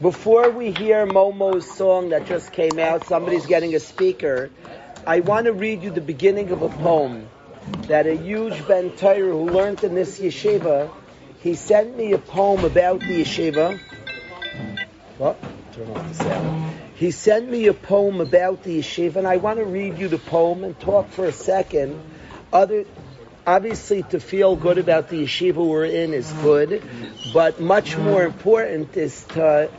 Before we hear Momo's song that just came out, somebody's getting a speaker. I want to read you the beginning of a poem that a huge Ben Torah who learned in this yeshiva, he sent me a poem about the yeshiva. What? Turn off the sound. He sent me a poem about the yeshiva, and I want to read you the poem and talk for a second. Other, obviously, to feel good about the yeshiva we're in is good, but much more important is to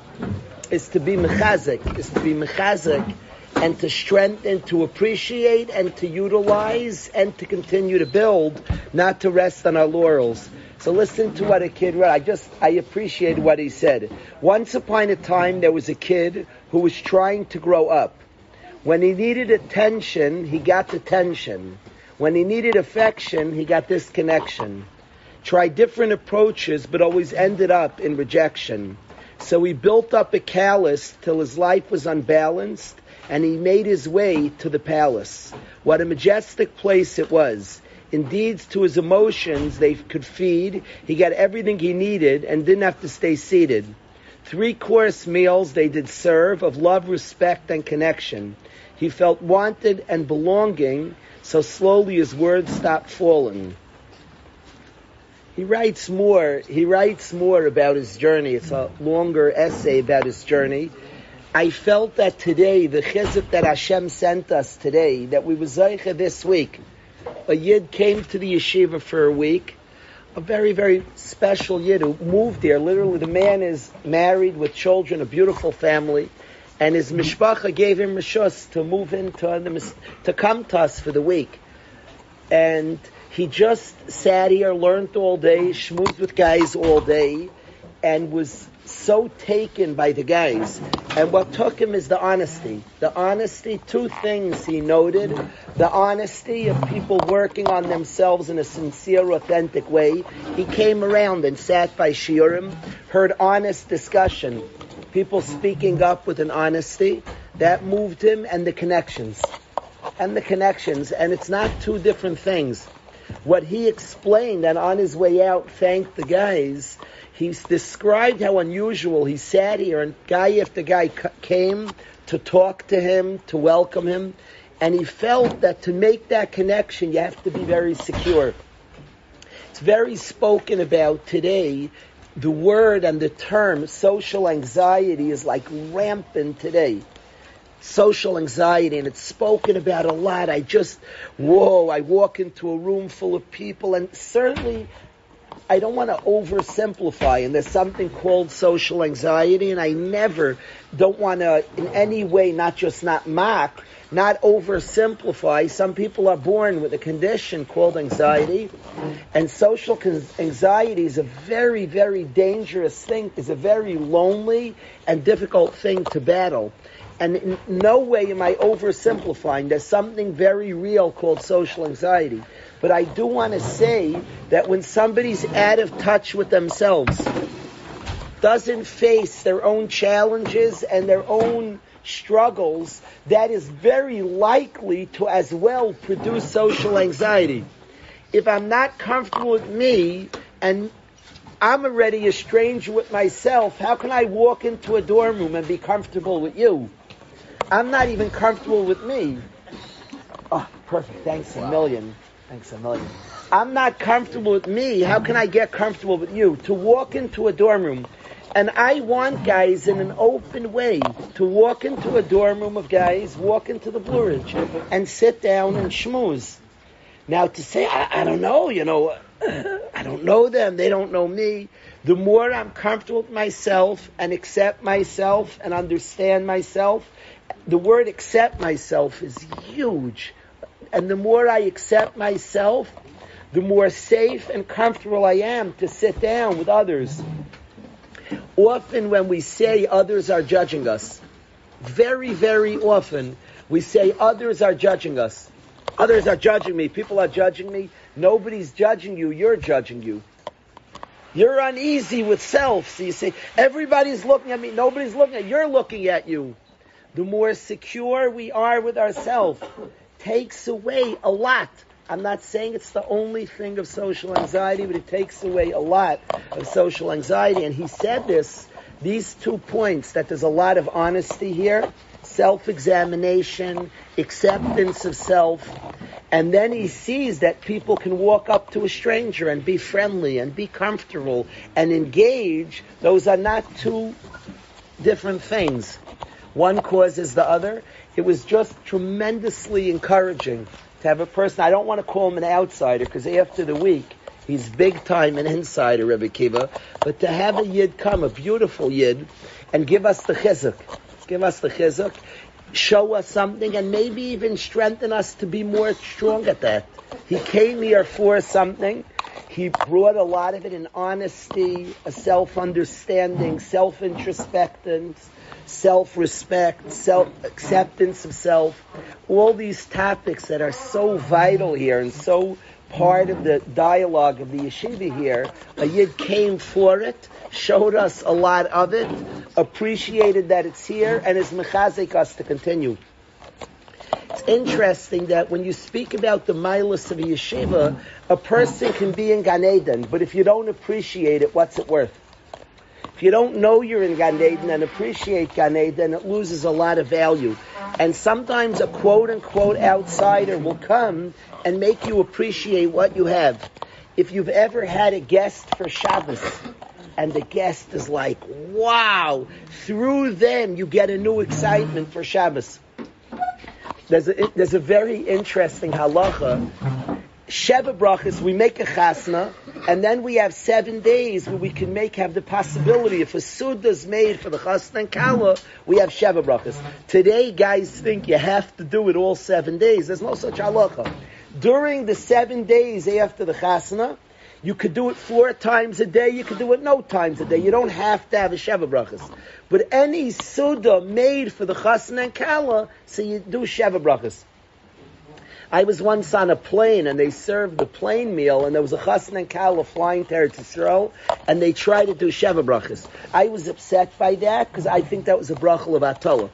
is to be mechazik, is to be mechazik, and to strengthen, to appreciate, and to utilize, and to continue to build, not to rest on our laurels. So listen to what a kid wrote. I just, I appreciate what he said. Once upon a time, there was a kid who was trying to grow up. When he needed attention, he got attention. When he needed affection, he got disconnection. Tried different approaches, but always ended up in rejection. So he built up a callus till his life was unbalanced, and he made his way to the palace. What a majestic place it was. Indeed, to his emotions, they could feed. He got everything he needed and didn't have to stay seated. Three course meals they did serve of love, respect, and connection. He felt wanted and belonging, so slowly his words stopped falling. He writes more. He writes more about his journey. It's a longer essay about his journey. I felt that today, the chizuk that Hashem sent us today, that we were zeicha this week, a yid came to the yeshiva for a week, a very, very special yid who moved there. Literally, the man is married with children, a beautiful family, and his mishpacha gave him rishus to move into to come to us for the week. And he just sat here, learned all day, schmoozed with guys all day, and was so taken by the guys. And what took him is the honesty. The honesty, two things he noted. The honesty of people working on themselves in a sincere, authentic way. He came around and sat by Shiurim, heard honest discussion. People speaking up with an honesty. That moved him and the connections. And the connections. And it's not two different things. What he explained and on his way out thanked the guys He's described how unusual he sat here and guy after guy came to talk to him, to welcome him, and he felt that to make that connection, you have to be very secure. It's very spoken about today. The word and the term social anxiety is like rampant today. Social anxiety, and it's spoken about a lot. I just, whoa, I walk into a room full of people, and certainly I don't want to oversimplify, and there's something called social anxiety, and I never don't want to in any way not just not mock, not oversimplify. Some people are born with a condition called anxiety, and social anxiety is a very, very dangerous thing, is a very lonely and difficult thing to battle. And in no way am I oversimplifying. There's something very real called social anxiety. But I do want to say that when somebody's out of touch with themselves, doesn't face their own challenges and their own struggles, that is very likely to as well produce social anxiety. If I'm not comfortable with me and I'm already a stranger with myself, how can I walk into a dorm room and be comfortable with you? I'm not even comfortable with me. Oh, perfect. Thanks a million. Thanks a million. I'm not comfortable with me. How can I get comfortable with you? To walk into a dorm room. And I want guys in an open way to walk into a dorm room of guys, walk into the Blue Ridge, and sit down and schmooze. Now to say, I, I don't know, you know, I don't know them, they don't know me. The more I'm comfortable with myself and accept myself and understand myself, the word accept myself is huge and the more I accept myself, the more safe and comfortable I am to sit down with others. Often when we say others are judging us, very, very often we say others are judging us. Others are judging me. People are judging me. Nobody's judging you. You're judging you. You're uneasy with self. So you say, everybody's looking at me. Nobody's looking at you. You're looking at you. The more secure we are with ourselves, takes away a lot. I'm not saying it's the only thing of social anxiety, but it takes away a lot of social anxiety. And he said this these two points that there's a lot of honesty here, self-examination, acceptance of self, and then he sees that people can walk up to a stranger and be friendly and be comfortable and engage. Those are not two different things. One causes the other. It was just tremendously encouraging to have a person, I don't want to call him an outsider because after the week, he's big time an insider, Rebbe Kiva, but to have a Yid come, a beautiful Yid, and give us the chizuk, give us the chizuk, show us something, and maybe even strengthen us to be more strong at that. He came here for something. He brought a lot of it in honesty, a self-understanding, self-introspectance, self-respect, self-acceptance of self. All these topics that are so vital here and so part of the dialogue of the yeshiva here. A yid came for it, showed us a lot of it, appreciated that it's here, and is mechazik us to continue. It's interesting that when you speak about the milas of a yeshiva, a person can be in Gan Eden, but if you don't appreciate it, what's it worth? If you don't know you're in Gan Eden and appreciate Gan Eden, it loses a lot of value. And sometimes a quote unquote outsider will come and make you appreciate what you have. If you've ever had a guest for Shabbos, and the guest is like, wow, through them you get a new excitement for Shabbos. There's a, there's a very interesting halacha. Sheva brachas, we make a chasna, and then we have seven days where we can make, have the possibility, if a suda is made for the chasna and kala, we have Sheva brachas. Today, guys think you have to do it all seven days. There's no such halacha. During the seven days after the chasna, you could do it four times a day. You could do it no times a day. You don't have to have a Sheva brachas. But any Suda made for the Chasna and Kala, so you do Sheva brachas. I was once on a plane and they served the plane meal and there was a Chasna and Kala flying to Eretz and they tried to do Sheva brachas. I was upset by that because I think that was a bracha l'vatala.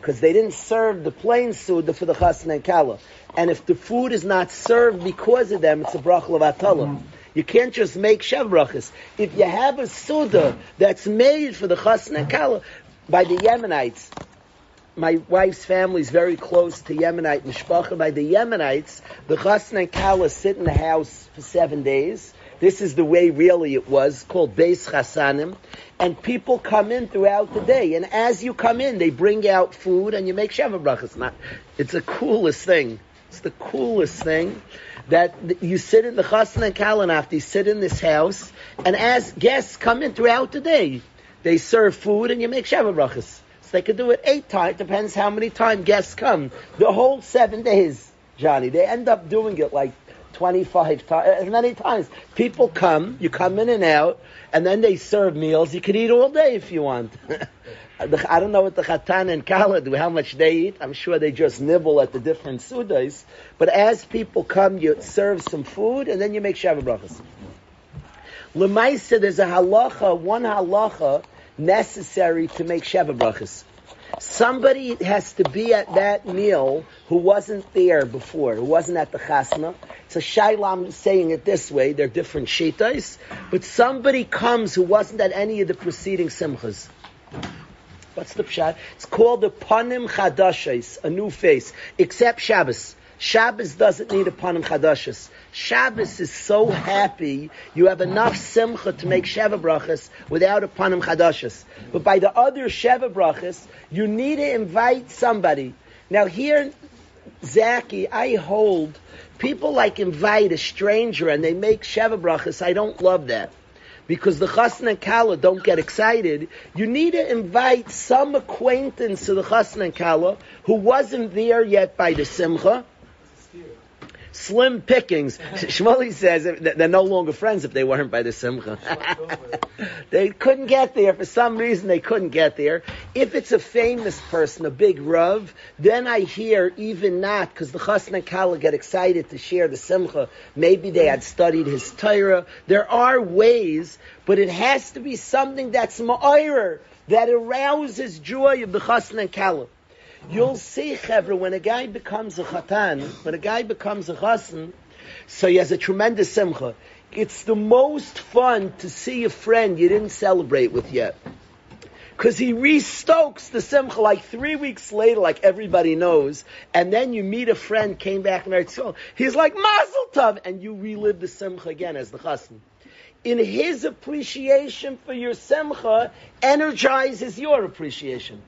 Because they didn't serve the plain Suda for the Chasna and Kala. And if the food is not served because of them, it's a bracha l'vatala. You can't just make shev If you have a suda that's made for the chasna and kala by the Yemenites, my wife's family is very close to Yemenite mishpacha. By the Yemenites, the chasna and kala sit in the house for seven days. This is the way really it was, called Beis Chasanim. And people come in throughout the day. And as you come in, they bring out food and you make Sheva brachas. It's the coolest thing. It's the coolest thing that you sit in the chasna and kalanaf, you sit in this house, and as guests come in throughout the day, they serve food and you make Sheva brachas. So they could do it eight times, depends how many times guests come. The whole seven days, Johnny. They end up doing it like 25 times, uh, as many times. People come, you come in and out, and then they serve meals. You could eat all day if you want. I don't know what the Chatan and Kala do, how much they eat. I'm sure they just nibble at the different sudas. But as people come, you serve some food, and then you make Shabbat brachas. Lemaisa, there's a halacha, one halacha necessary to make Shabbat brachas. Somebody has to be at that meal who wasn't there before, who wasn't at the chasna. So a shaylam saying it this way, they're different shitas, but somebody comes who wasn't at any of the preceding simchas. What's the pshat? It's called the panim chadashis, a new face, except Shabbos. Shabbos doesn't need a panim chadashis. Shabbos is so happy, you have enough simcha to make Sheva brachas without a panim chadashis. But by the other Sheva brachas, you need to invite somebody. Now here, Zaki, I hold, people like invite a stranger and they make Sheva brachas. I don't love that because the chasna and kala don't get excited, you need to invite some acquaintance to the chasna and kala who wasn't there yet by the simcha. Slim pickings. Shmuley says they're no longer friends if they weren't by the simcha. they couldn't get there for some reason. They couldn't get there. If it's a famous person, a big rav, then I hear even not because the chasna and kala get excited to share the simcha. Maybe they had studied his Torah. There are ways, but it has to be something that's ma'ir that arouses joy of the chasna and kala. You'll see, Chevra, when a guy becomes a chatan, when a guy becomes a chasan, so he has a tremendous simcha. It's the most fun to see a friend you didn't celebrate with yet. Because he restokes the simcha like three weeks later, like everybody knows, and then you meet a friend, came back from Eretz he's like, Mazel Tov, and you relive the simcha again as the chassan. In his appreciation for your simcha, energizes your appreciation.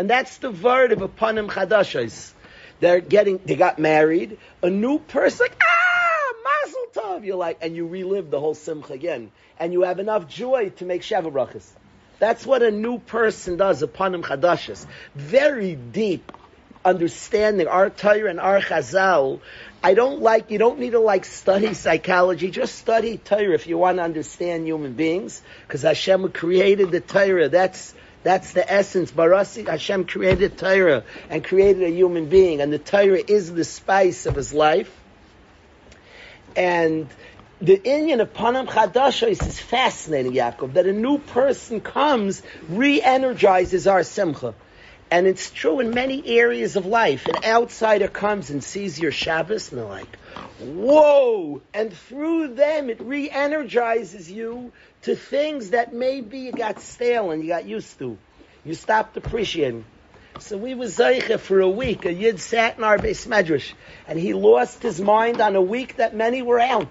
And that's the word of Apanim Chadashos. They're getting, they got married, a new person, like, ah, Mazel Tov, you're like, and you relive the whole simcha again. And you have enough joy to make Sheva Brachas. That's what a new person does, Apanim Chadashos. Very deep understanding our Torah and our Chazal. I don't like, you don't need to like study psychology, just study Torah if you want to understand human beings, because Hashem created the Torah. That's, that's the essence. Barasi, Hashem created Torah and created a human being, and the Torah is the spice of his life. And the Indian of Panam Chadashos is fascinating, Yaakov, that a new person comes, re-energizes our simcha. And it's true in many areas of life. An outsider comes and sees your Shabbos, and they're like, whoa! And through them, it re-energizes you to things that maybe you got stale and you got used to. You stopped appreciating. So we was Zeicha for a week. A Yid sat in our base medrash, and he lost his mind on a week that many were out.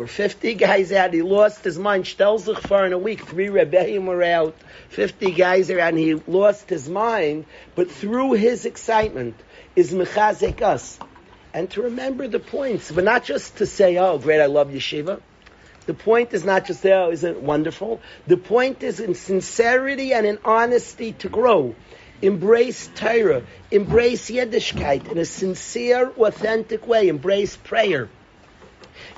We're 50 guys out. He lost his mind. Stelzich for in a week. Three rebellion were out. 50 guys are out, he lost his mind. But through his excitement is mechazek us. And to remember the points, but not just to say, oh, great, I love yeshiva. The point is not just, oh, isn't it wonderful? The point is in sincerity and in honesty to grow. Embrace Torah. Embrace Yiddishkeit in a sincere, authentic way. Embrace prayer.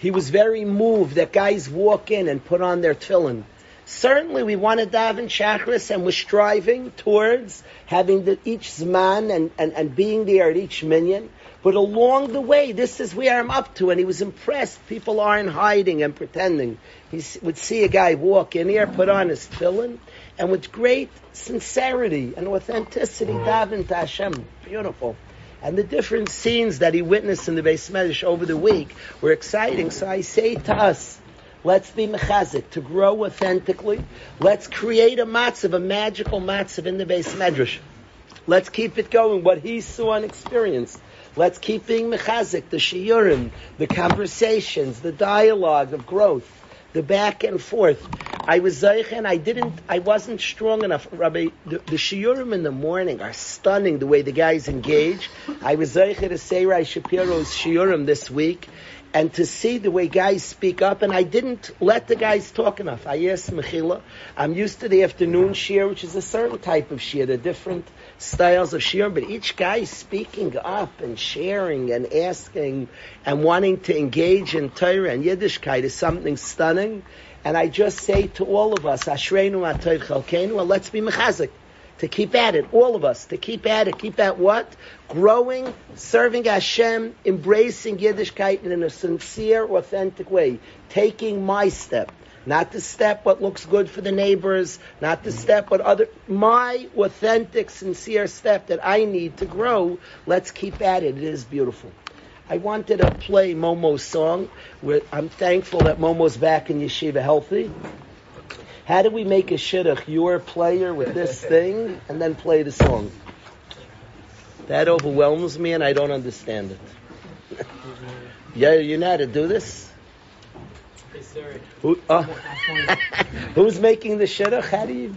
He was very moved that guys walk in and put on their tefillin. Certainly, we want to daven chakras, and we're striving towards having the, each zman and, and, and being there at each minyan. But along the way, this is where I'm up to. And he was impressed. People aren't hiding and pretending. He would see a guy walk in here, put on his tefillin, and with great sincerity and authenticity, daven to Hashem. Beautiful. And the different scenes that he witnessed in the Beis Medrash over the week were exciting. So I say to us, let's be mechazik, to grow authentically. Let's create a matzav, a magical matzav in the Beis Medrash. Let's keep it going, what he saw and experienced. Let's keep being mechazik, the shiurim, the conversations, the dialogue of growth, the back and forth. I was zeich and I didn't, I wasn't strong enough, Rabbi. The, the shiurim in the morning are stunning the way the guys engage. I was zeich to say Rai Shapiro's shiurim this week, and to see the way guys speak up, and I didn't let the guys talk enough. I asked Mechila. I'm used to the afternoon shiur, which is a certain type of shiur. They're different styles of shiur, but each guy speaking up and sharing and asking and wanting to engage in Torah and Yiddishkeit is something stunning. And I just say to all of us, Ashreinu Atayv Chalkeinu, well, let's be mechazik. To keep at it, all of us, to keep at it, keep at what? Growing, serving Hashem, embracing Yiddishkeit in a sincere, authentic way, taking my step. Not to step what looks good for the neighbors, not to step what other, my authentic, sincere step that I need to grow. Let's keep at it. It is beautiful. I wanted to play Momo's song. I'm thankful that Momo's back in yeshiva healthy. How do we make a shidduch? You're a player with this thing, and then play the song. That overwhelms me, and I don't understand it. yeah, you know how to do this? Who, uh, who's making the shidduch? How do you?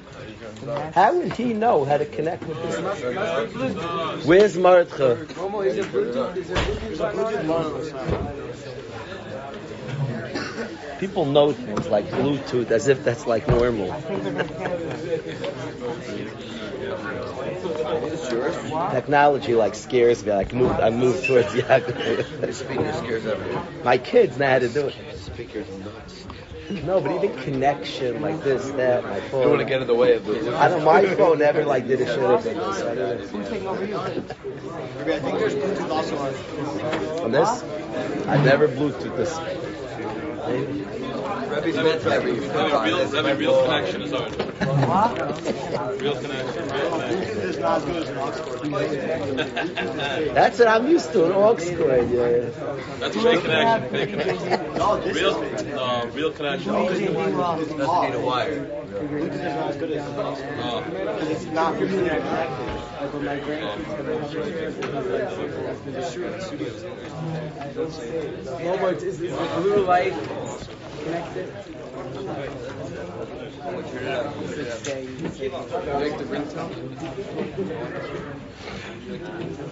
How would he know how to connect with this? Where's Maratcha? People know things like Bluetooth as if that's like normal. Technology like scares me. Like move, I move towards Yaakov. Speaker scares everyone. My kids know how to do it. Speaker's nuts. No, but even connection like this, that, my phone. You want to get in the way of the. I don't. My phone never like did a shit like this. I don't know. I think there's Bluetooth also on. On this, I never Bluetooth this. Having real connection is hard. Real real connection. That's what I'm used to in Oxford. Yeah. That's fake connection, fake connection. Real, uh, real connection. Doesn't need a wire. Bluetooth is not as good as because it's not your internet connected. But my grandkids. In other words, is, is the blue light connect it? like the ringtone?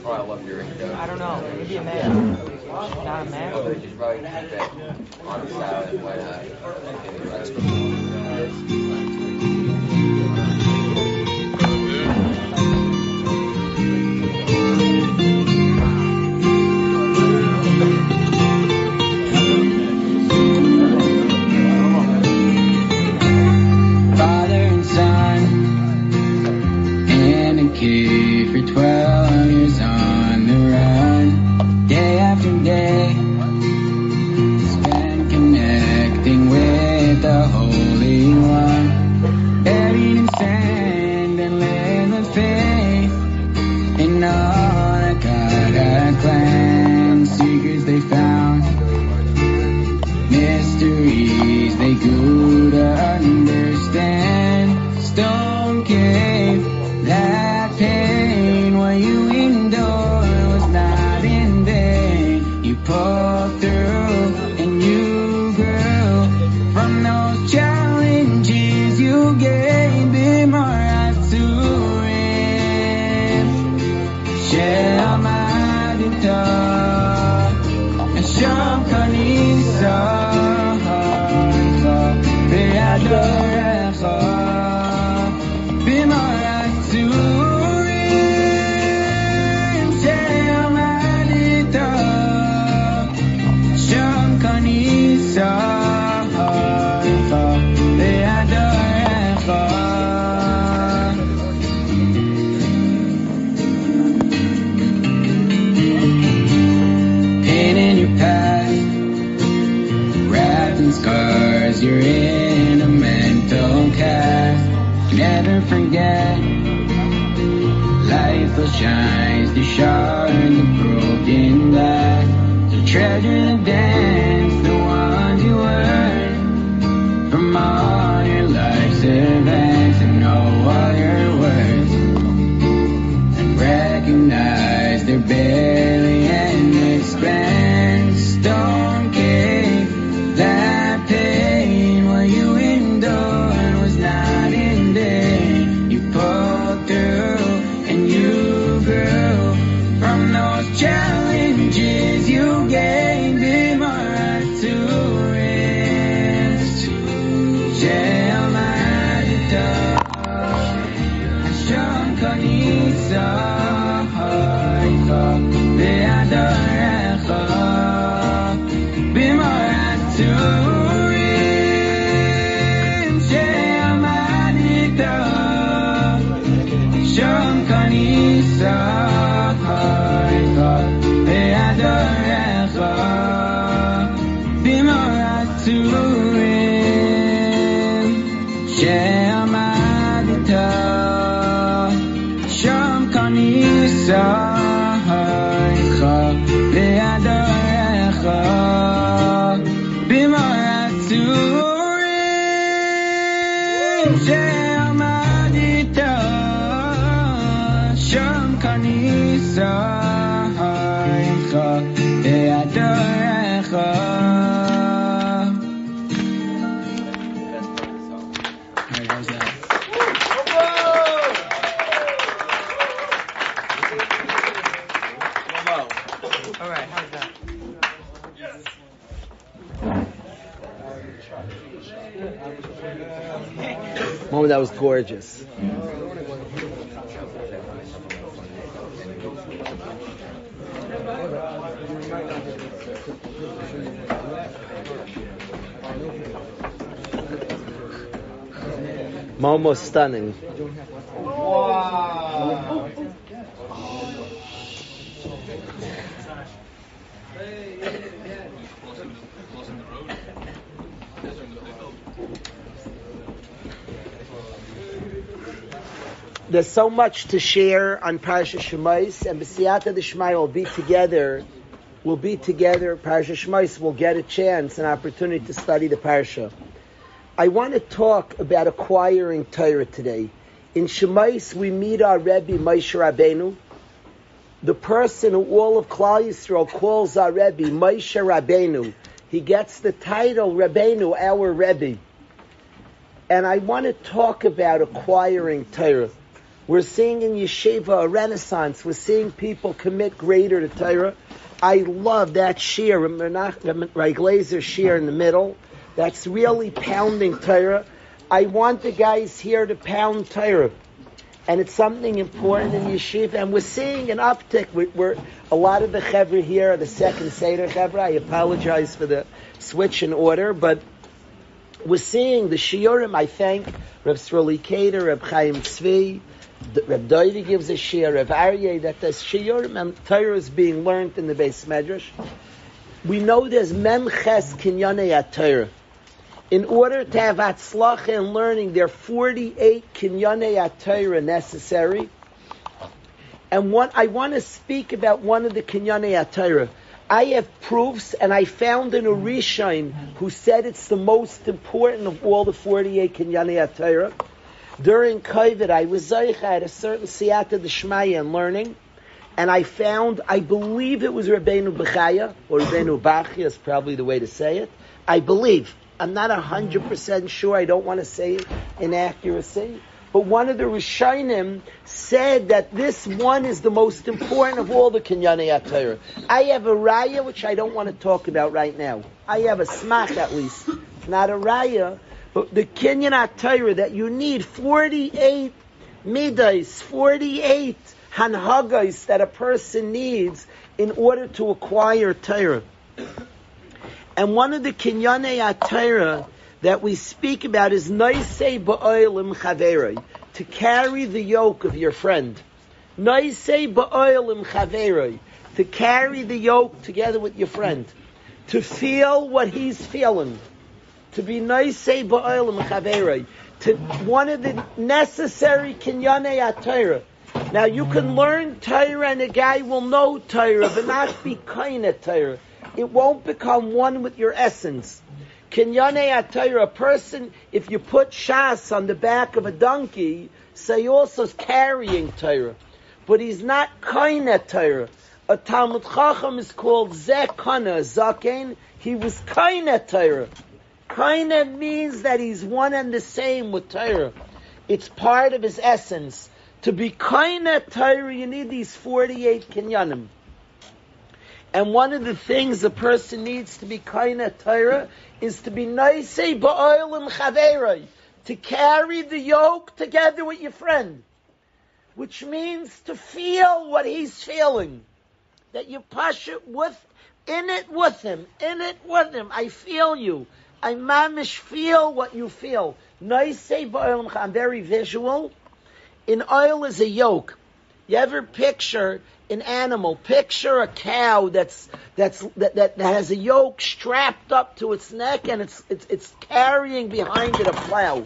Oh, I love your ringtone. I don't know. Maybe a man. Not a man. You should probably keep it on silent. Why not? was gorgeous. Momo stunning. There's so much to share on Parsha Shemais, and B'siyata Dishmai will be together. We'll be together. Parsha Shemais will get a chance, an opportunity to study the Parsha. I want to talk about acquiring Torah today. In Shemais, we meet our Rebbe Moshe Rabbeinu, the person who all of Klal Yisrael calls our Rebbe Moshe Rabbeinu. He gets the title Rabbeinu, our Rebbe. And I want to talk about acquiring Torah. We're seeing in Yeshiva a renaissance. We're seeing people commit greater to Torah. I love that shiur, Glazer shiur in the middle. That's really pounding Torah. I want the guys here to pound Torah. And it's something important in Yeshiva. And we're seeing an uptick. We're, we're a lot of the Chevra here are the second Seder Chevra. I apologize for the switch in order, but we're seeing the Shiurim. I thank Reb Sroli Kader, Reb Chaim Tzvi, Reb Doidi gives a Shiur, Reb Aryeh, that the Shiurim and Torah is being learned in the base Medrash. We know there's Memches Kinyanei at Torah. In order to have Atzlacha in learning, there are 48 Kinyanei Torah necessary. And one, I want to speak about one of the Kinyanei Torah. I have proofs, and I found an Urishain who said it's the most important of all the 48 Kinyanei Torah. During COVID, I was Zayich, I had a certain Siyata Deshmaya in learning, and I found, I believe it was Rabbeinu Bechaya, or Rabbeinu Bachia is probably the way to say it. I believe. I'm not 100% sure, I don't want to say inaccuracy. But one of the Rishonim said that this one is the most important of all the Kinyanei Torah. I have a raya which I don't want to talk about right now. I have a smach at least, not a raya, the Kinyan Torah that you need 48 midas, 48 hanhagais that a person needs in order to acquire Torah. And one of the Kinyanei Torah that we speak about is Naisei Ba'oilim Chaverei, to carry the yoke of your friend. Naisei Ba'oilim Chaverei, to carry the yoke together with your friend. To feel what he's feeling. To be Naisei Ba'oilim Chaverei. To one of the necessary Kinyanei Torah. Now you can learn Torah and a guy will know Torah, but not be kind at Torah. It won't become one with your essence. Kinyane Atayra, a person, if you put Shas on the back of a donkey, say also is carrying Torah. But he's not Kaina Torah. A Talmud Chacham is called Zekana, Zaken. He was Kaina Torah. Kaina means that he's one and the same with Torah. It's part of his essence. To be Kaina Torah, you need these 48 Kinyanim. And one of the things a person needs to be kaina Torah is to be naisei ba'olim chaverei, to carry the yoke together with your friend, which means to feel what he's feeling, that you push it with, in it with him, in it with him. I feel you. I mamish feel what you feel. I'm very visual. In oil is a yoke. You ever picture an animal. Picture a cow that's that's that, that has a yoke strapped up to its neck and it's it's, it's carrying behind it a plow.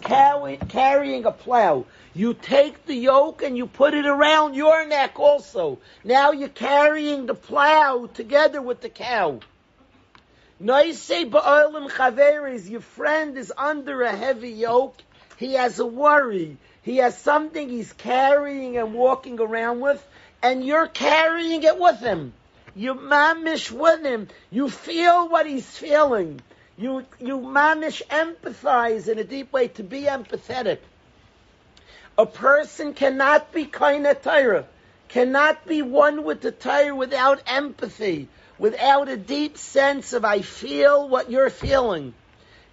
Carry, carrying a plow. You take the yoke and you put it around your neck also. Now you're carrying the plow together with the cow. Noisei ba'olim chaveris, your friend is under a heavy yoke. He has a worry. He has something he's carrying and walking around with and you're carrying it with him. You mamish with him. You feel what he's feeling. You, you mamish empathize in a deep way to be empathetic. A person cannot be kind of Torah, cannot be one with the Torah without empathy, without a deep sense of I feel what you're feeling.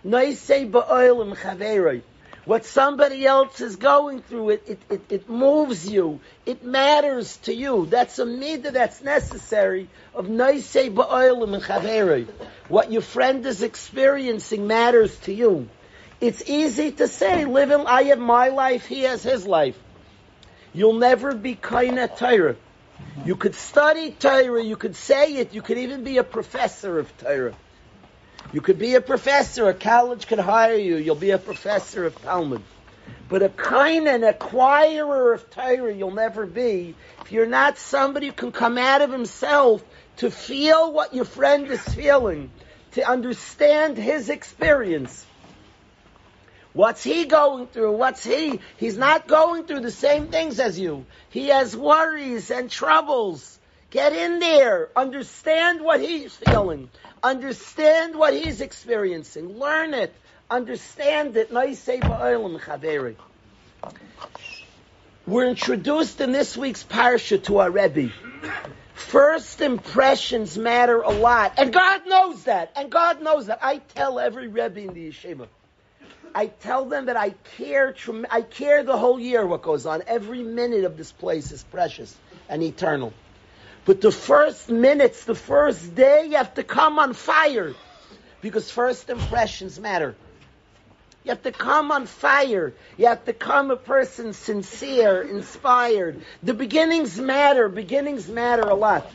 Noisei. What somebody else is going through, it, it, it, it moves you. It matters to you. That's a midah that's necessary of naisei ba'olim and. What your friend is experiencing matters to you. It's easy to say, live in, I have my life, he has his life. You'll never be kaina Torah. You could study Torah, you could say it, you could even be a professor of Torah. You could be a professor. A college could hire you. You'll be a professor of Talmud. But a kind and acquirer of Torah you'll never be if you're not somebody who can come out of himself to feel what your friend is feeling, to understand his experience. What's he going through? What's he? He's not going through the same things as you. He has worries and troubles. Get in there. Understand what he's feeling. Understand what he's experiencing. Learn it. Understand it. We're introduced in this week's parsha to our Rebbe. First impressions matter a lot. And God knows that. And God knows that. I tell every Rebbe in the yeshiva. I tell them that I care, I care the whole year what goes on. Every minute of this place is precious and eternal. But the first minutes, the first day, you have to come on fire. Because first impressions matter. You have to come on fire. You have to come a person sincere, inspired. The beginnings matter. Beginnings matter a lot.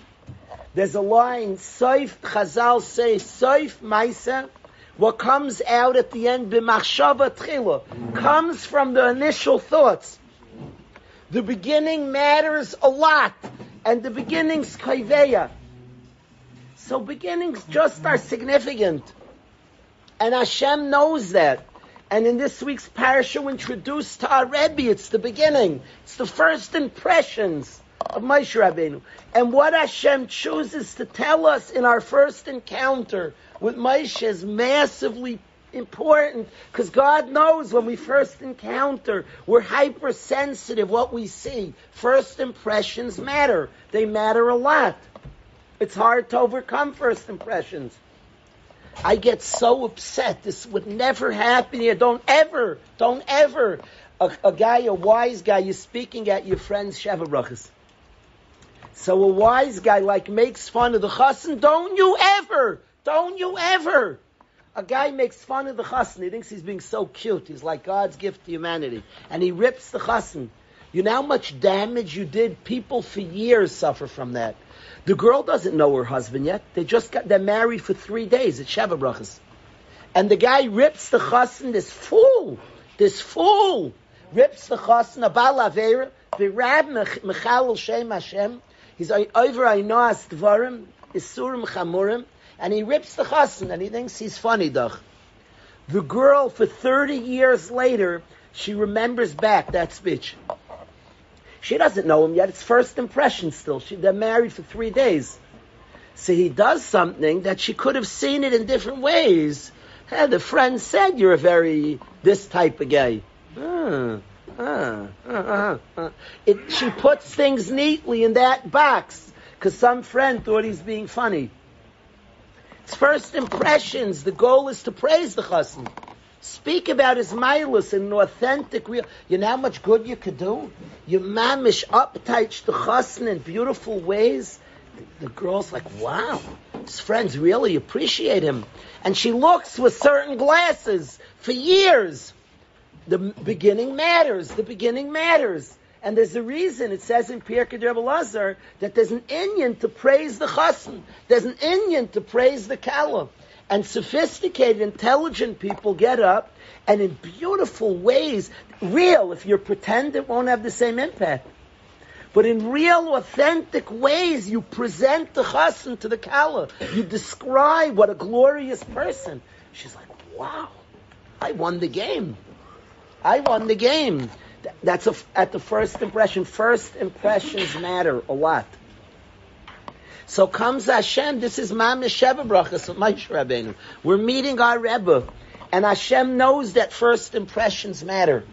There's a line, Saif Chazal say, Saif Maisa, what comes out at the end, b'machshava tchila, comes from the initial thoughts. The beginning matters a lot, and the beginnings kaiveya. So beginnings just are significant. And Hashem knows that. And in this week's parasha, we introduced to our Rebbe, it's the beginning. It's the first impressions of Moshe Rabbeinu. And what Hashem chooses to tell us in our first encounter with Moshe is massively important because God knows when we first encounter, we're hypersensitive what we see. First impressions matter. They matter a lot. It's hard to overcome first impressions. I get so upset. This would never happen here. Don't ever, don't ever. A, a guy, a wise guy, you're speaking at your friend's Sheva Brachas. So a wise guy like makes fun of the chassan. Don't you ever, don't you ever. A guy makes fun of the chassan. He thinks he's being so cute. He's like God's gift to humanity. And he rips the chassan. You know how much damage you did? People for years suffer from that. The girl doesn't know her husband yet. They just got, they're married for three days at Sheva Brachas. And the guy rips the chassan, this fool, this fool, rips the chassan, a bal avera, the rab mechal shem Hashem, he's over ainoas dvarim, isurim chamurim, and he rips the chassan, and he thinks he's funny, doch. The girl, for 30 years later, she remembers back that speech. She doesn't know him yet. It's first impression still. She, they're married for three days. So he does something that she could have seen it in different ways. The friend said you're a very this type of guy. Ah, ah, ah. It, she puts things neatly in that box because some friend thought he's being funny. It's first impressions. The goal is to praise the chassan. Speak about his milus in an authentic, real. You know how much good you could do? You mamish uptight the chassan in beautiful ways. The girl's like, wow, his friends really appreciate him. And she looks with certain glasses for years. The beginning matters. The beginning matters. And there's a reason it says in Pirkei Rebbe Lazar that there's an Inyan to praise the chassan. There's an Inyan to praise the kala. And sophisticated, intelligent people get up and in beautiful ways, real, if you're pretend, it won't have the same impact. But in real, authentic ways, you present the chassan to the kala. You describe what a glorious person. She's like, wow, I won the game. I won the game. That's a, at the first impression. First impressions matter a lot. So comes Hashem. This is Mamish Sheva Brachas of Rabbeinu. We're meeting our Rebbe, and Hashem knows that first impressions matter.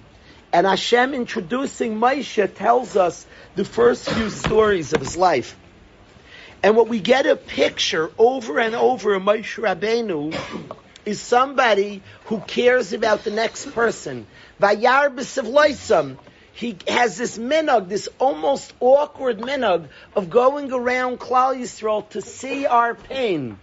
And Hashem introducing Moshe tells us the first few stories of his life. And what we get a picture over and over of Moshe Rabbeinu is somebody who cares about the next person. Vayar b'sivloisam. He has this minog, this almost awkward minog of going around Klal Yisrael to see our pain.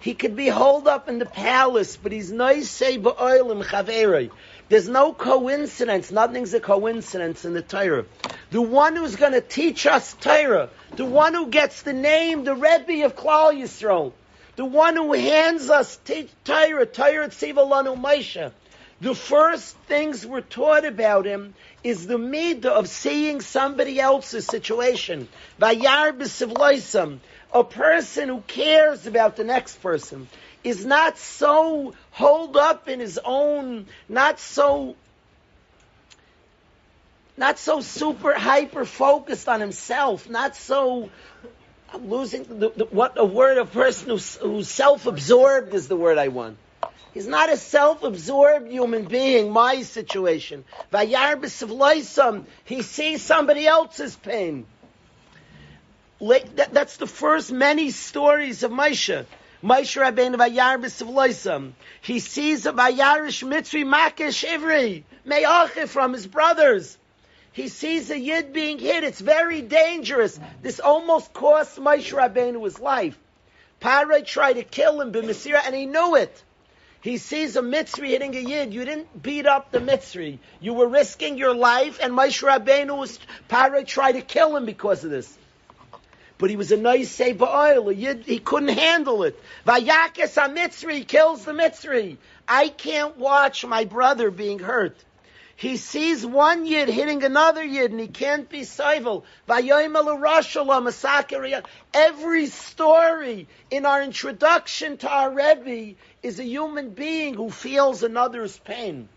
He could be holed up in the palace, but he's noisei ba'oilim chaverei. There's no coincidence. Nothing's a coincidence in the Torah. The one who's going to teach us Torah, the one who gets the name, the Rebbe of Klal Yisrael, the one who hands us Torah, Torah Tziva Lanu Moshe, The first things we're taught about him is the midah of seeing somebody else's situation. Vayar b'sivloisam, a person who cares about the next person, is not so holed up in his own, not so not so super hyper focused on himself, not so I'm losing the, the, what a word a person who's, who's self-absorbed is the word I want. He's not a self-absorbed human being, my situation. Vayar b'sivloisam, he sees somebody else's pain. That, that's the first many stories of Moshe. Moshe Rabbeinu Vayar b'sivloisam. He sees a Vayarish Mitzri Makesh Ivri, Me'ache from his brothers. He sees a Yid being hit. It's very dangerous. This almost cost Moshe Rabbeinu his life. Paray tried to kill him, B'Masira, and he knew it. He sees a Mitzri hitting a Yid. You didn't beat up the Mitzri. You were risking your life, and Moshe Rabbeinu was, Paray tried to kill him because of this. But he was a nice Seba oil. He couldn't handle it. Vayakis a Mitzri kills the Mitzri. I can't watch my brother being hurt. He sees one yid hitting another yid, and he can't be civil. Every story in our introduction to our Rebbe is a human being who feels another's pain,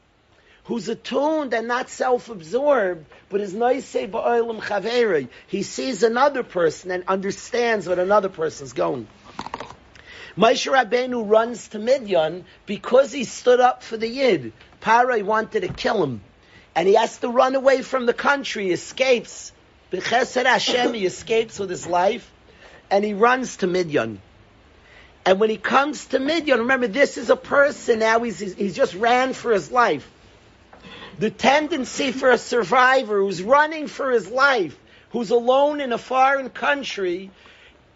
who's attuned and not self-absorbed, but is nice ba'olim chaveri. He sees another person and understands what another person's going. Moshe Rabbeinu runs to Midian because he stood up for the Yid. Paray wanted to kill him. And he has to run away from the country, he escapes. B'chesed Hashem, he escapes with his life. And he runs to Midian. And when he comes to Midian, remember this is a person now, he's, he's just ran for his life. The tendency for a survivor who's running for his life, who's alone in a foreign country,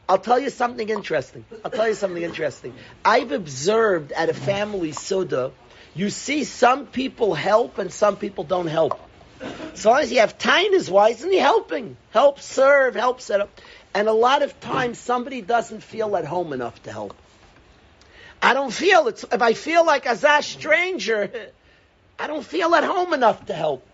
I'll tell you something interesting. I'll tell you something interesting. I've observed at a family suda, you see some people help and some people don't help. As long as you have tainas, why isn't he helping? Help serve, help set up. And a lot of times somebody doesn't feel at home enough to help. I don't feel it's if I feel like as a stranger, I don't feel at home enough to help.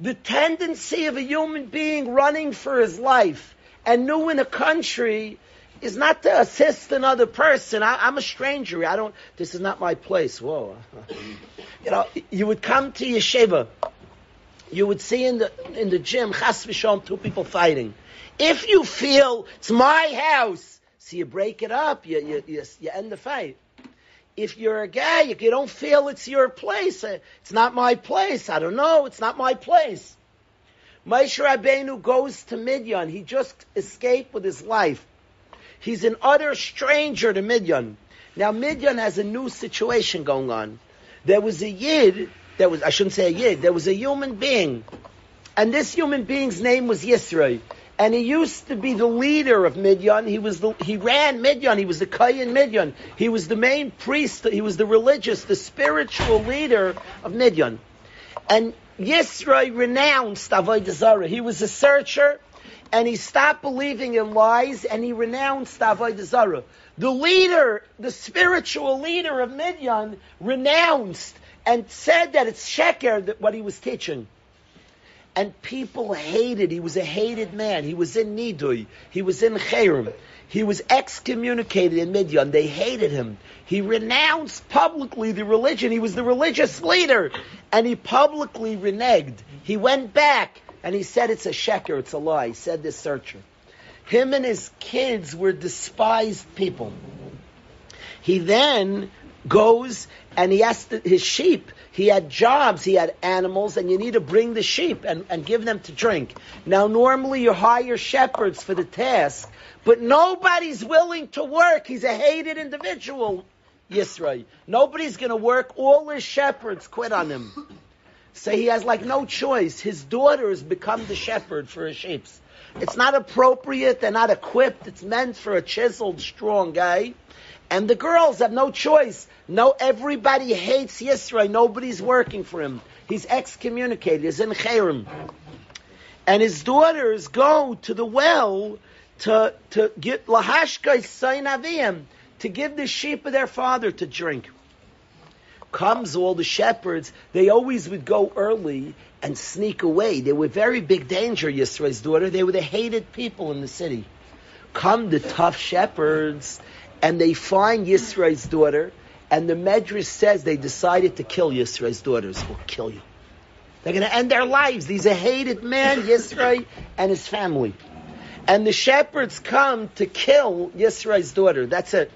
The tendency of a human being running for his life and new in a country is not to assist another person. I, am a stranger. I don't. This is not my place. Whoa. you know, you would come to yeshiva. You would see in the in the gym, chas v'shom, two people fighting. If you feel it's my house, so you break it up. You you you, you end the fight. If you're a guy, if you don't feel it's your place, uh, it's not my place. I don't know. It's not my place. Moshe Rabbeinu goes to Midian. He just escaped with his life. He's an utter stranger to Midian. Now Midian has a new situation going on. There was a Yid, there was, I shouldn't say a Yid, there was a human being. And this human being's name was Yisro. And he used to be the leader of Midian. He was the, he ran Midian. He was the Kayan Midian. He was the main priest. He was the religious, the spiritual leader of Midian. And Yisro renounced Avodah Zarah. He was a searcher and he stopped believing in lies and he renounced Avodah Zarah. The leader, the spiritual leader of Midian, renounced and said that it's sheker that what he was teaching. And people hated. He was a hated man. He was in Nidui. He was in Cherem. He was excommunicated in Midian. They hated him. He renounced publicly the religion. He was the religious leader. And he publicly reneged. He went back and he said it's a sheker, it's a lie. He said this searcher. Him and his kids were despised people. He then goes and he asked his sheep. He had jobs, he had animals, and you need to bring the sheep and, and give them to drink. Now, normally you hire shepherds for the task, but nobody's willing to work. He's a hated individual, Yisro. Nobody's going to work. All his shepherds quit on him. So he has like no choice. His daughters become the shepherd for his sheep. It's not appropriate. They're not equipped. It's meant for a chiseled, strong guy. And the girls have no choice. No, everybody hates Yisro. Nobody's working for him. He's excommunicated. He's in Cherem. And his daughters go to the well to, to get Lahashka Sain Avim, to give the sheep of their father to drink. Comes all the shepherds, they always would go early and sneak away. They were very big danger, Yisro's daughter. They were the hated people in the city. Come the tough shepherds, and they find Yisro's daughter, and the Medrash says they decided to kill Yisro's daughters. We'll kill you. They're going to end their lives. He's a hated man, Yisro, and his family. And the shepherds come to kill Yisro's daughter. That's it.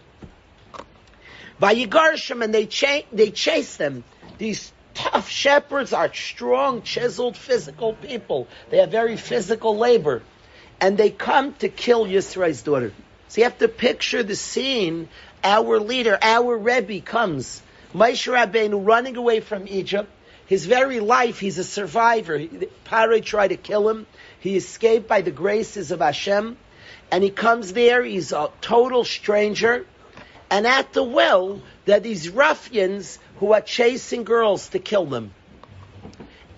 Vayigarshim, and they, cha- they chase them. These tough shepherds are strong, chiseled, physical people. They have very physical labor. And they come to kill Yisro's daughter. So you have to picture the scene. Our leader, our Rebbe comes. Moshe Rabbeinu running away from Egypt. His very life, he's a survivor. Pare tried to kill him. He escaped by the graces of Hashem. And he comes there, he's a total stranger. And at the well, there are these ruffians who are chasing girls to kill them.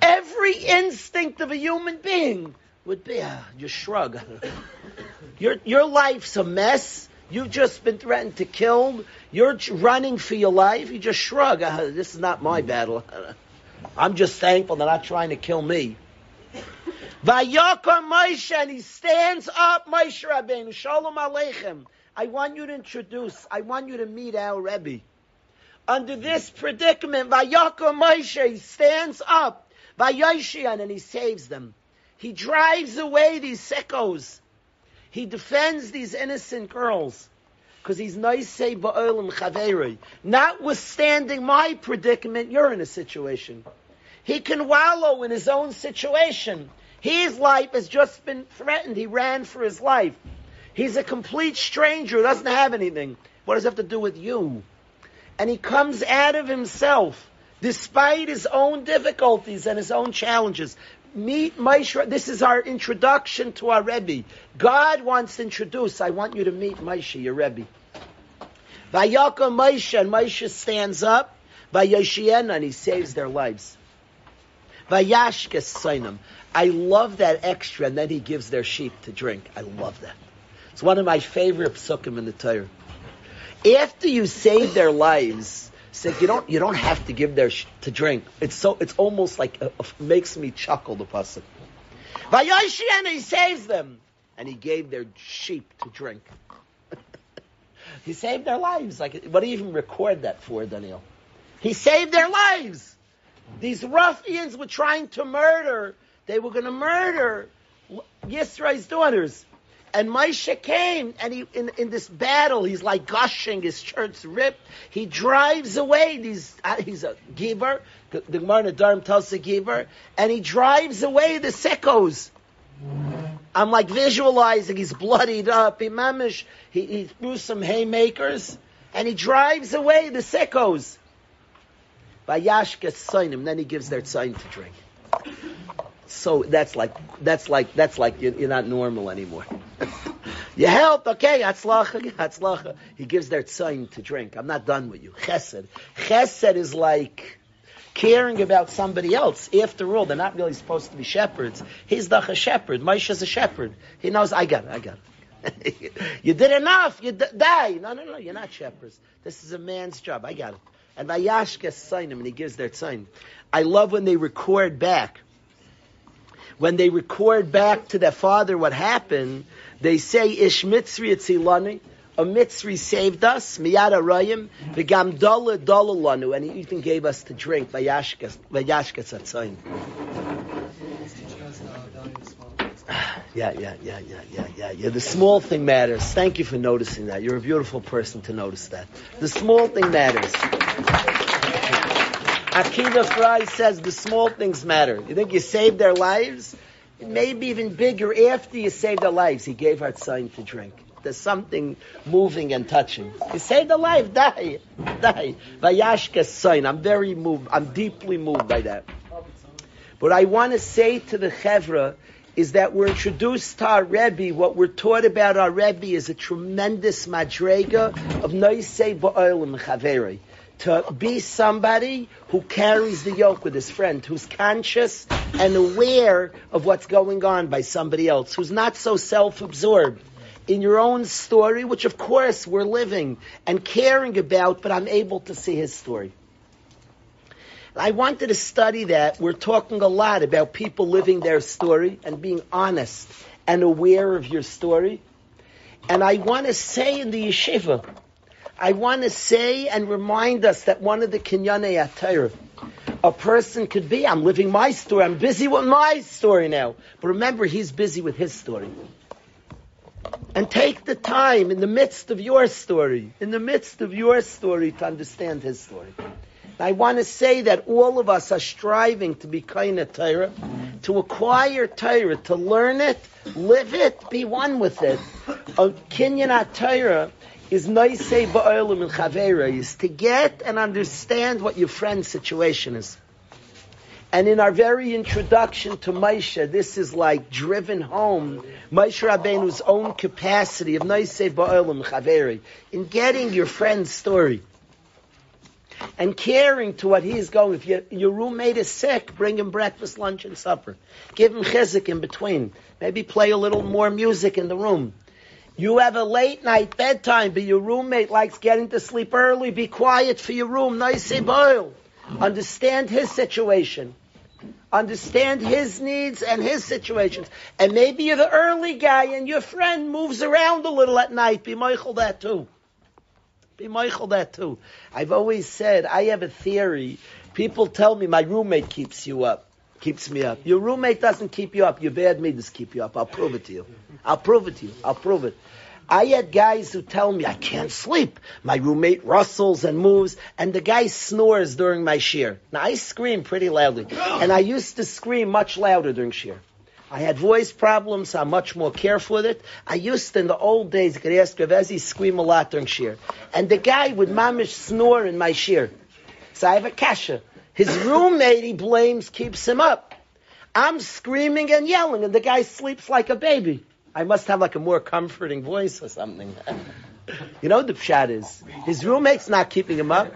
Every instinct of a human being would be, ah, you shrug. your, your life's a mess. You've just been threatened to kill. You're running for your life. You just shrug. Ah, this is not my battle. I'm just thankful they're not trying to kill me. Vayakam Moshe, and he stands up, Moshe Rabbeinu, Shalom Aleichem. I want you to introduce, I want you to meet our Rebbe. Under this predicament, Vayakam Moshe, stands up, Vayoshian, and he saves them. He drives away these sickos. He defends these innocent girls. Because he's noisei ba'olim chaveri. Notwithstanding my predicament, you're in a situation. He can wallow in his own situation. His life has just been threatened. He ran for his life. He's a complete stranger, who doesn't have anything. What does it have to do with you? And he comes out of himself, despite his own difficulties and his own challenges. Meet Moshe. This is our introduction to our Rebbe. God wants to introduce. I want you to meet Moshe, your Rebbe. Vayakam Moshe, and Moshe stands up. Vayoshiena, and he saves their lives. Vayashkes Sainam. I love that extra, and then he gives their sheep to drink. I love that. It's one of my favorite psukim in the Torah. After you save their lives, said you don't you don't have to give their sh- to drink. It's so it's almost like a, a, makes me chuckle. The pasuk. Vayoshian, he saves them, and he gave their sheep to drink. he saved their lives. Like what do you even record that for, Daniel? He saved their lives. These ruffians were trying to murder. They were going to murder Yisro's daughters. And Moshe came, and he in, in this battle, he's like gushing, his shirt's ripped. He drives away these. Uh, he's a giver. The, Gemara Darm tells the giver, and he drives away the sickos. I'm like visualizing. He's bloodied up. He mamish. He, he threw some haymakers, and he drives away the sickos. Vayashka sign Then he gives their sign to drink. So that's like that's like that's like you're, you're not normal anymore. you help, okay? Hatzlacha, hatzlacha. He gives their sign to drink. I'm not done with you. Chesed. Chesed is like caring about somebody else. After all, they're not really supposed to be shepherds. He's the shepherd. Moshe's a shepherd. He knows. I got it. I got it. you did enough. You d- die. No, no, no. You're not shepherds. This is a man's job. I got it. And Vayashka sign him, and he gives their sign. I love when they record back. When they record back to their father what happened, they say, Ish Mitzri Etzilani, a Mitzri saved us, Miyada Rayim, V'gam Dola Dola Lanu, and he even gave us to drink, Vayashka Satzayin. Yeah, yeah, yeah, yeah, yeah, yeah, yeah. The small thing matters. Thank you for noticing that. You're a beautiful person to notice that. The small thing matters. Akiva Fry says the small things matter. You think you saved their lives? Maybe even bigger after you saved their lives. He gave her sign to drink. There's something moving and touching. You saved a life, die, die. Vayashka sign. I'm very moved. I'm deeply moved by that. What I want to say to the Chevra is that we're introduced to our Rebbe. What we're taught about our Rebbe is a tremendous madrega of noisei ba'olim chaveri. To be somebody who carries the yoke with his friend, who's conscious and aware of what's going on by somebody else, who's not so self-absorbed in your own story, which of course we're living and caring about, but I'm able to see his story. I wanted to study that. We're talking a lot about people living their story and being honest and aware of your story. And I want to say in the yeshiva, I want to say and remind us that one of the kinyanei atayr, a person could be, I'm living my story, I'm busy with my story now. But remember, he's busy with his story. And take the time in the midst of your story, in the midst of your story to understand his story. I want to say that all of us are striving to be kind of Torah, to acquire Torah, to learn it, live it, be one with it. A Kinyan Torah is noisei ba'olim and chavera, is to get and understand what your friend's situation is. And in our very introduction to Moshe, this is like driven home. Moshe Rabbeinu's own capacity of Noisei Ba'olam Chaveri in getting your friend's story and caring to what he's going. If your, your roommate is sick, bring him breakfast, lunch, and supper. Give him chizik in between. Maybe play a little more music in the room. You have a late night bedtime, but your roommate likes getting to sleep early. Be quiet for your room. Noisei Ba'ol. Understand his situation understand his needs and his situations. And maybe you're the early guy and your friend moves around a little at night. Be moichel that too. Be moichel that too. I've always said, I have a theory. People tell me my roommate keeps you up. Keeps me up. Your roommate doesn't keep you up. Your bad meters keep you up. I'll prove it to you. I'll prove it to you. I'll prove it. I had guys who tell me I can't sleep. My roommate rustles and moves, and the guy snores during my shiur. Now I scream pretty loudly, and I used to scream much louder during shiur. I had voice problems, so I'm much more careful with it. I used to, in the old days, you could ask scream a lot during shiur. And the guy would mamish snore in my shiur. So I have a kasha. His roommate, he blames, keeps him up. I'm screaming and yelling, and the guy sleeps like a baby. I must have like a more comforting voice or something. you know the pshat is? His roommate's not keeping him up.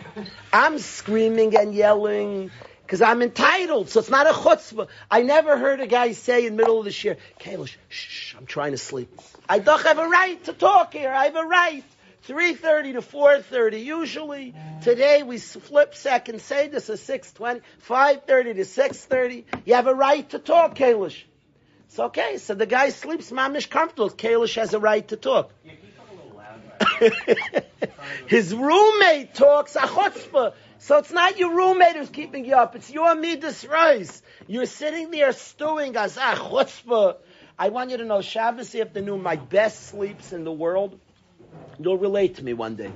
I'm screaming and yelling because I'm entitled, so it's not a chutzpah. I never heard a guy say in the middle of the year, Kalish, shh, I'm trying to sleep. I don't have a right to talk here. I have a right. 3.30 to 4.30. Usually, today we flip second, say this is 6.20, 5.30 to 6.30. You have a right to talk, Kalish. It's okay. So the guy sleeps mamish comfortable. Kalish has a right to talk. His roommate talks a chutzpah. So it's not your roommate who's keeping you up. It's your midas rois. You're sitting there stewing as a chutzpah. I want you to know Shabbos afternoon, my best sleeps in the world. You'll relate to me one day.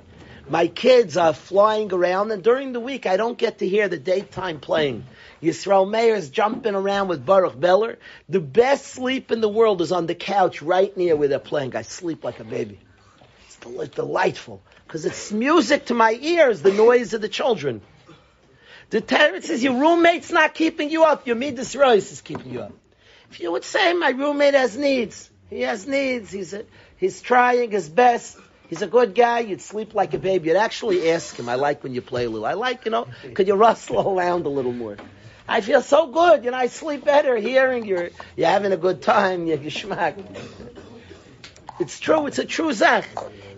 My kids are flying around, and during the week, I don't get to hear the daytime playing. Yisrael Meir is jumping around with Baruch Beller. The best sleep in the world is on the couch right near where they're playing. I sleep like a baby. It's delightful because it's music to my ears, the noise of the children. The Torah says your roommate's not keeping you up. Your midas rois is keeping you up. If you would say my roommate has needs, he has needs. He's a, he's trying his best. He's a good guy. You'd sleep like a baby. You'd actually ask him. I like when you play a little. I like, you know, could you rustle around a little more? I feel so good. You know, I sleep better hearing you're, you're having a good time. You're geschmack. It's true. It's a true zach.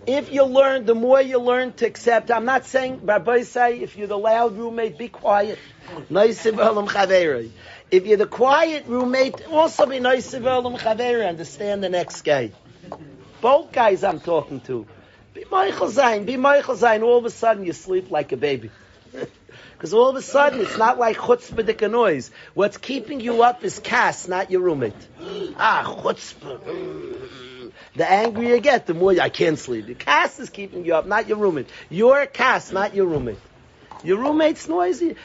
If you learn, the more you learn to accept. I'm not saying, Rabbi say, if you're the loud roommate, be quiet. If you're the quiet roommate, also be nice Understand the next guy. Both guys I'm talking to. Be moichel Zain. Be moichel Zain. All of a sudden you sleep like a baby. Because all of a sudden, it's not like chutzpah noise. What's keeping you up is kas, not your roommate. Ah, chutzpah. The angrier you get, the more I can't sleep. The kas is keeping you up, not your roommate. Your kas, not your roommate. Your roommate's noisy.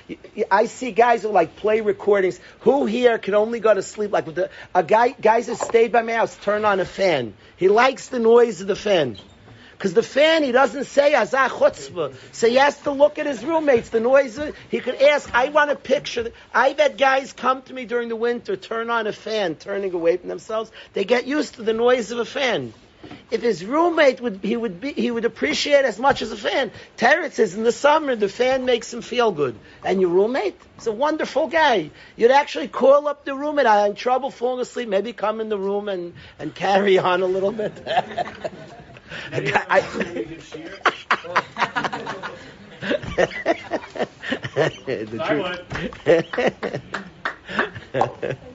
I see guys who like play recordings. Who here can only go to sleep like with the, a guy? Guys that stayed by my house turn on a fan. He likes the noise of the fan. Because the fan, he doesn't say azah chutzpah. So he has to look at his roommates, the noise. He could ask, I want a picture. I've had guys come to me during the winter, turn on a fan, turning away from themselves. They get used to the noise of a fan. If his roommate would, he would be, he would appreciate as much as a fan. Teretz says in the summer, the fan makes him feel good. And your roommate, is a wonderful guy. You'd actually call up the roommate, I'm in trouble falling asleep, maybe come in the room and, and carry on a little bit. the truth.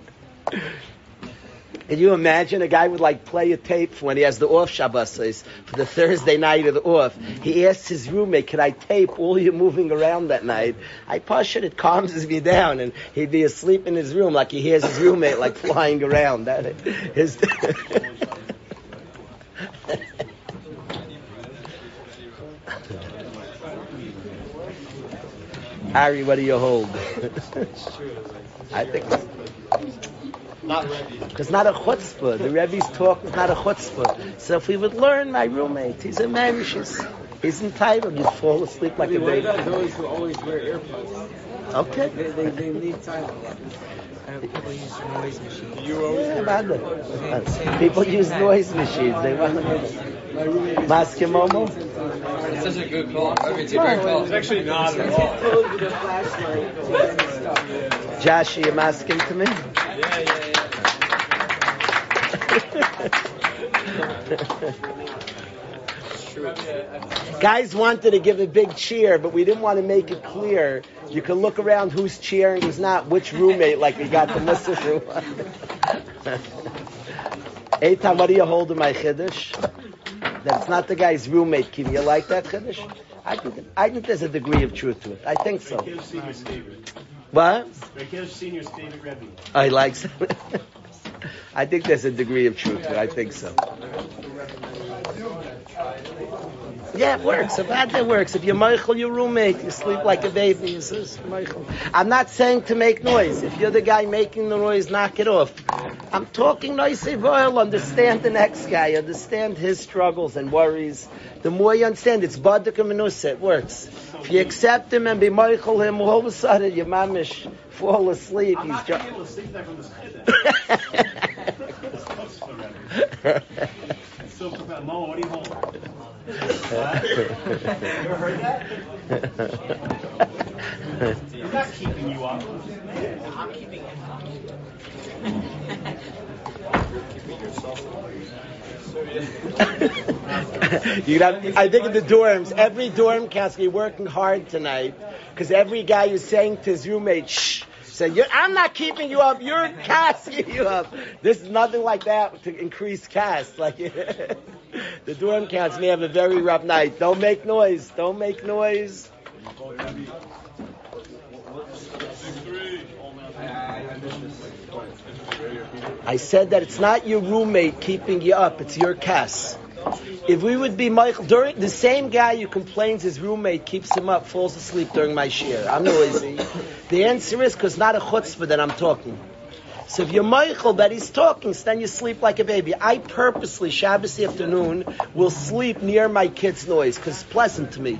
Can you imagine a guy would like play a tape when he has the off Shabbos for the Thursday night of the off? He asks his roommate, "Can I tape all you moving around that night?" I push it; it calms me down, and he'd be asleep in his room like he hears his roommate like flying around. That his. Harry, what do you hold? I think Not it's not a chutzpah. The Rebbe's talk is not a chutzpah. So if we would learn, my roommate, he's a man, he's, he's entitled. You fall asleep like a baby. those who always wear earplugs? Okay. They, they, they need time. People use noise machines. Yeah, bad. People use noise machines. They want to. My roommate is Maskimomo? It's such a good call. I mean, it's a great call. It's actually not at all. close with a flashlight. and stuff. Josh, are you masking to me? Yeah, yeah, yeah. Guys wanted to give a big cheer, but we didn't want to make it clear. You can look around who's cheering, who's not, which roommate, like we got the Muslim room. Eitan, what do you hold in my chiddush? That's not the guy's roommate. Can you like that chiddush? I think, I think there's a degree of truth to it. I think so. Rakev Senior's favorite. What? Rakev Senior's favorite I like I think there's a degree of truth to it. I think so. Yeah, it works. If that it works. If you're moichel, your roommate, you sleep like a baby. You says, moichel. I'm not saying to make noise. If you're the guy making the noise, knock it off. I'm talking noisy well. Understand the next guy. Understand his struggles and worries. The more you understand, it's badik and menusa. It works. If you accept him and be moichel him, all of a sudden your mamish fall asleep. I'm He's not going able to sleep there from this chiddush. It's chutzpah, so profound. What do you hold? You ever heard that? He's not keeping you up. I'm keeping you know, I think in the dorms, every dorm counselor, you're working hard tonight because every guy is saying to his roommate, shh. So I'm not keeping you up. You're casting you up. This is nothing like that to increase kas. Like the dorm cats may have a very rough night. Don't make noise. Don't make noise. I said that it's not your roommate keeping you up. It's your kas. If we would be moichel, during the same guy who complains his roommate keeps him up, falls asleep during my shiur. I'm noisy. The answer is because not a chutzpah that I'm talking. So if you're moichel that he's talking, so then you sleep like a baby. I purposely Shabbos afternoon will sleep near my kid's noise because it's pleasant to me.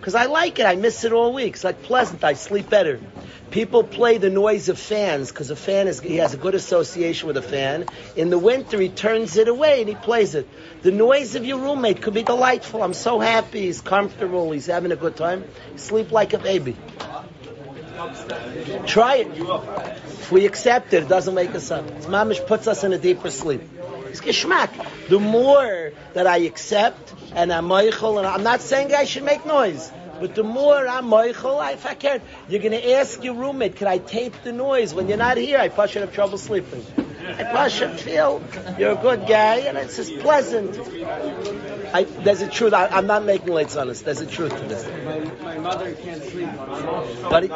Because I like it. I miss it all week. It's like pleasant. I sleep better. People play the noise of fans because a fan is he has a good association with a fan. In the winter, he turns it away and he plays it. The noise of your roommate could be delightful. I'm so happy. He's comfortable. He's having a good time. Sleep like a baby. Try it. If we accept it, it doesn't make us up. It's mamish puts us in a deeper sleep. It's geschmack. The more that I accept and I'm moichel, and I'm not saying I should make noise, but the more I'm moichel, I, if I care, you're going to ask your roommate, can I tape the noise? When you're not here, I push have trouble sleeping. I push feel you're a good guy, and it's just pleasant. I, there's a truth. I, I'm not making lights on this. There's a truth to this. My, my mother can't sleep. Buddy?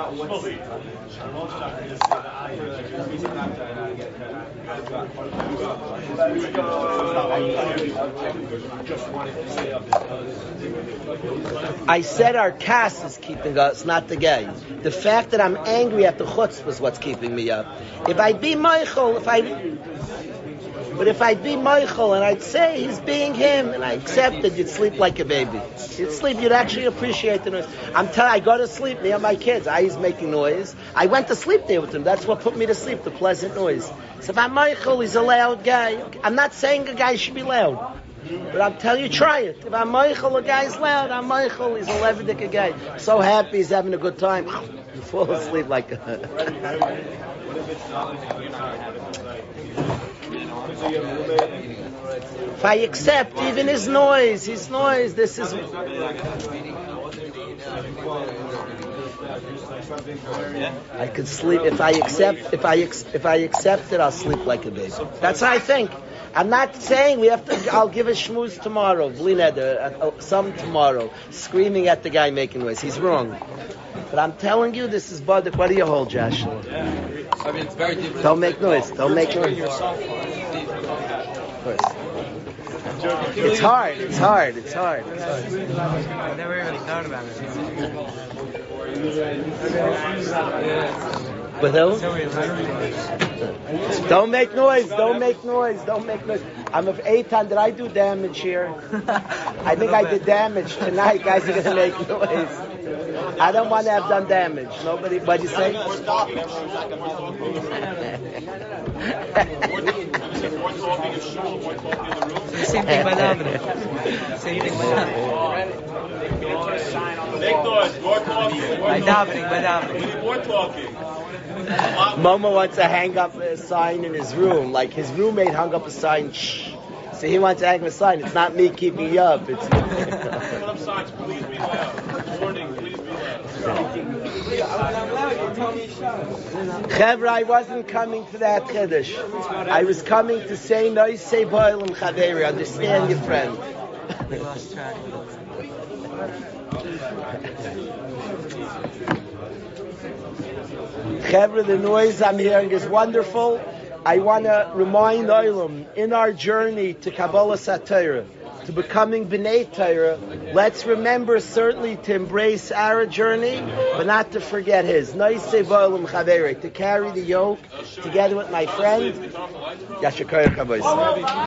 I said our kas is keeping us, not the guy. The fact that I'm angry at the chutzpah is what's keeping me up. If I'd be moichel, if I, but if I'd be moichel and I'd say he's being him and I accept accepted, you'd sleep like a baby. You'd sleep, you'd actually appreciate the noise. I'm telling, I go to sleep near my kids. I was making noise. I went to sleep there with them. That's what put me to sleep, the pleasant noise. So if I'm moichel, he's a loud guy. I'm not saying a guy should be loud. But I'm telling you, try it. If I'm moichel, a guy's loud. I'm moichel. He's a Levitic guy. So happy, he's having a good time. You fall asleep like a. If I accept even his noise, his noise, this is. I could sleep if I accept if I if I accept it. I'll sleep like a baby. That's how I think. I'm not saying we have to. I'll give a schmooze tomorrow, bli neder, uh, uh, some tomorrow, screaming at the guy making noise. He's wrong. But I'm telling you, this is Badik. What do you hold, Josh? I mean, it's very different. Don't make noise. Don't make noise. yourself. Of course. It's hard. It's hard. It's hard. It's hard. I never really thought about it. With who? Don't make noise. Don't make noise. Don't make noise. I'm of Eitan. Did I do damage here? I think I did damage tonight. Guys are gonna make noise. I don't want to have done damage. Nobody. What'd you say? More talking in shul, more talking in the room. The same thing by davening. Same thing by davening. Make noise, more talking. More By talking. by davening. We need more talking. Momo wants to hang up a sign in his room. Like his roommate hung up a sign. Shh. So he wants to hang up a sign. It's not me keeping you up. It's. Chevra, I wasn't coming to that chiddush. I was coming to say no say and chaveri. Understand your friend. We lost track. Chevra, the noise I'm hearing is wonderful. I want to remind Olam in our journey to Kabbalah Satira, to becoming B'nai Torah, let's remember certainly to embrace our journey, but not to forget his. To carry the yoke together with my friend.